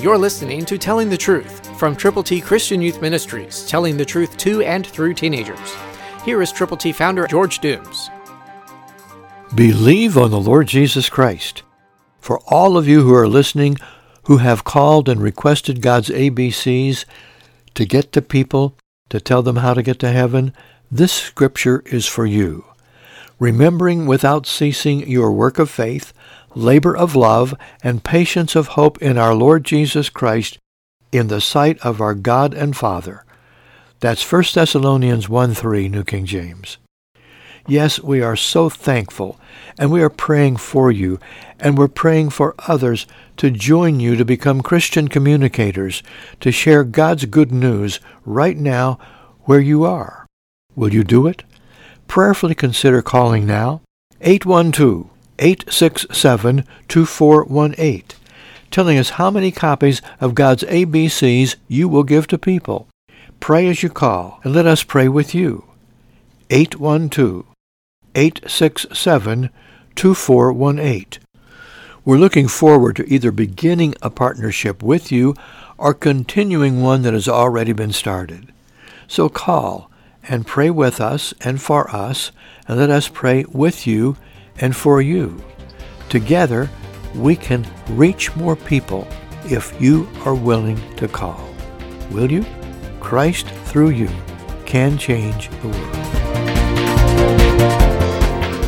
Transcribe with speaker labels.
Speaker 1: You're listening to Telling the Truth from Triple T Christian Youth Ministries, telling the truth to and through teenagers. Here is Triple T founder George Dooms.
Speaker 2: Believe on the Lord Jesus Christ. For all of you who are listening who have called and requested God's ABCs to get to people, to tell them how to get to heaven, this scripture is for you. Remembering without ceasing your work of faith, labor of love, and patience of hope in our Lord Jesus Christ in the sight of our God and Father. That's 1 Thessalonians 1 3, New King James. Yes, we are so thankful, and we are praying for you, and we're praying for others to join you to become Christian communicators, to share God's good news right now where you are. Will you do it? Prayerfully consider calling now 812 867 2418, telling us how many copies of God's ABCs you will give to people. Pray as you call, and let us pray with you. 812 867 2418. We're looking forward to either beginning a partnership with you or continuing one that has already been started. So call and pray with us and for us, and let us pray with you and for you. Together, we can reach more people if you are willing to call. Will you? Christ through you can change the world.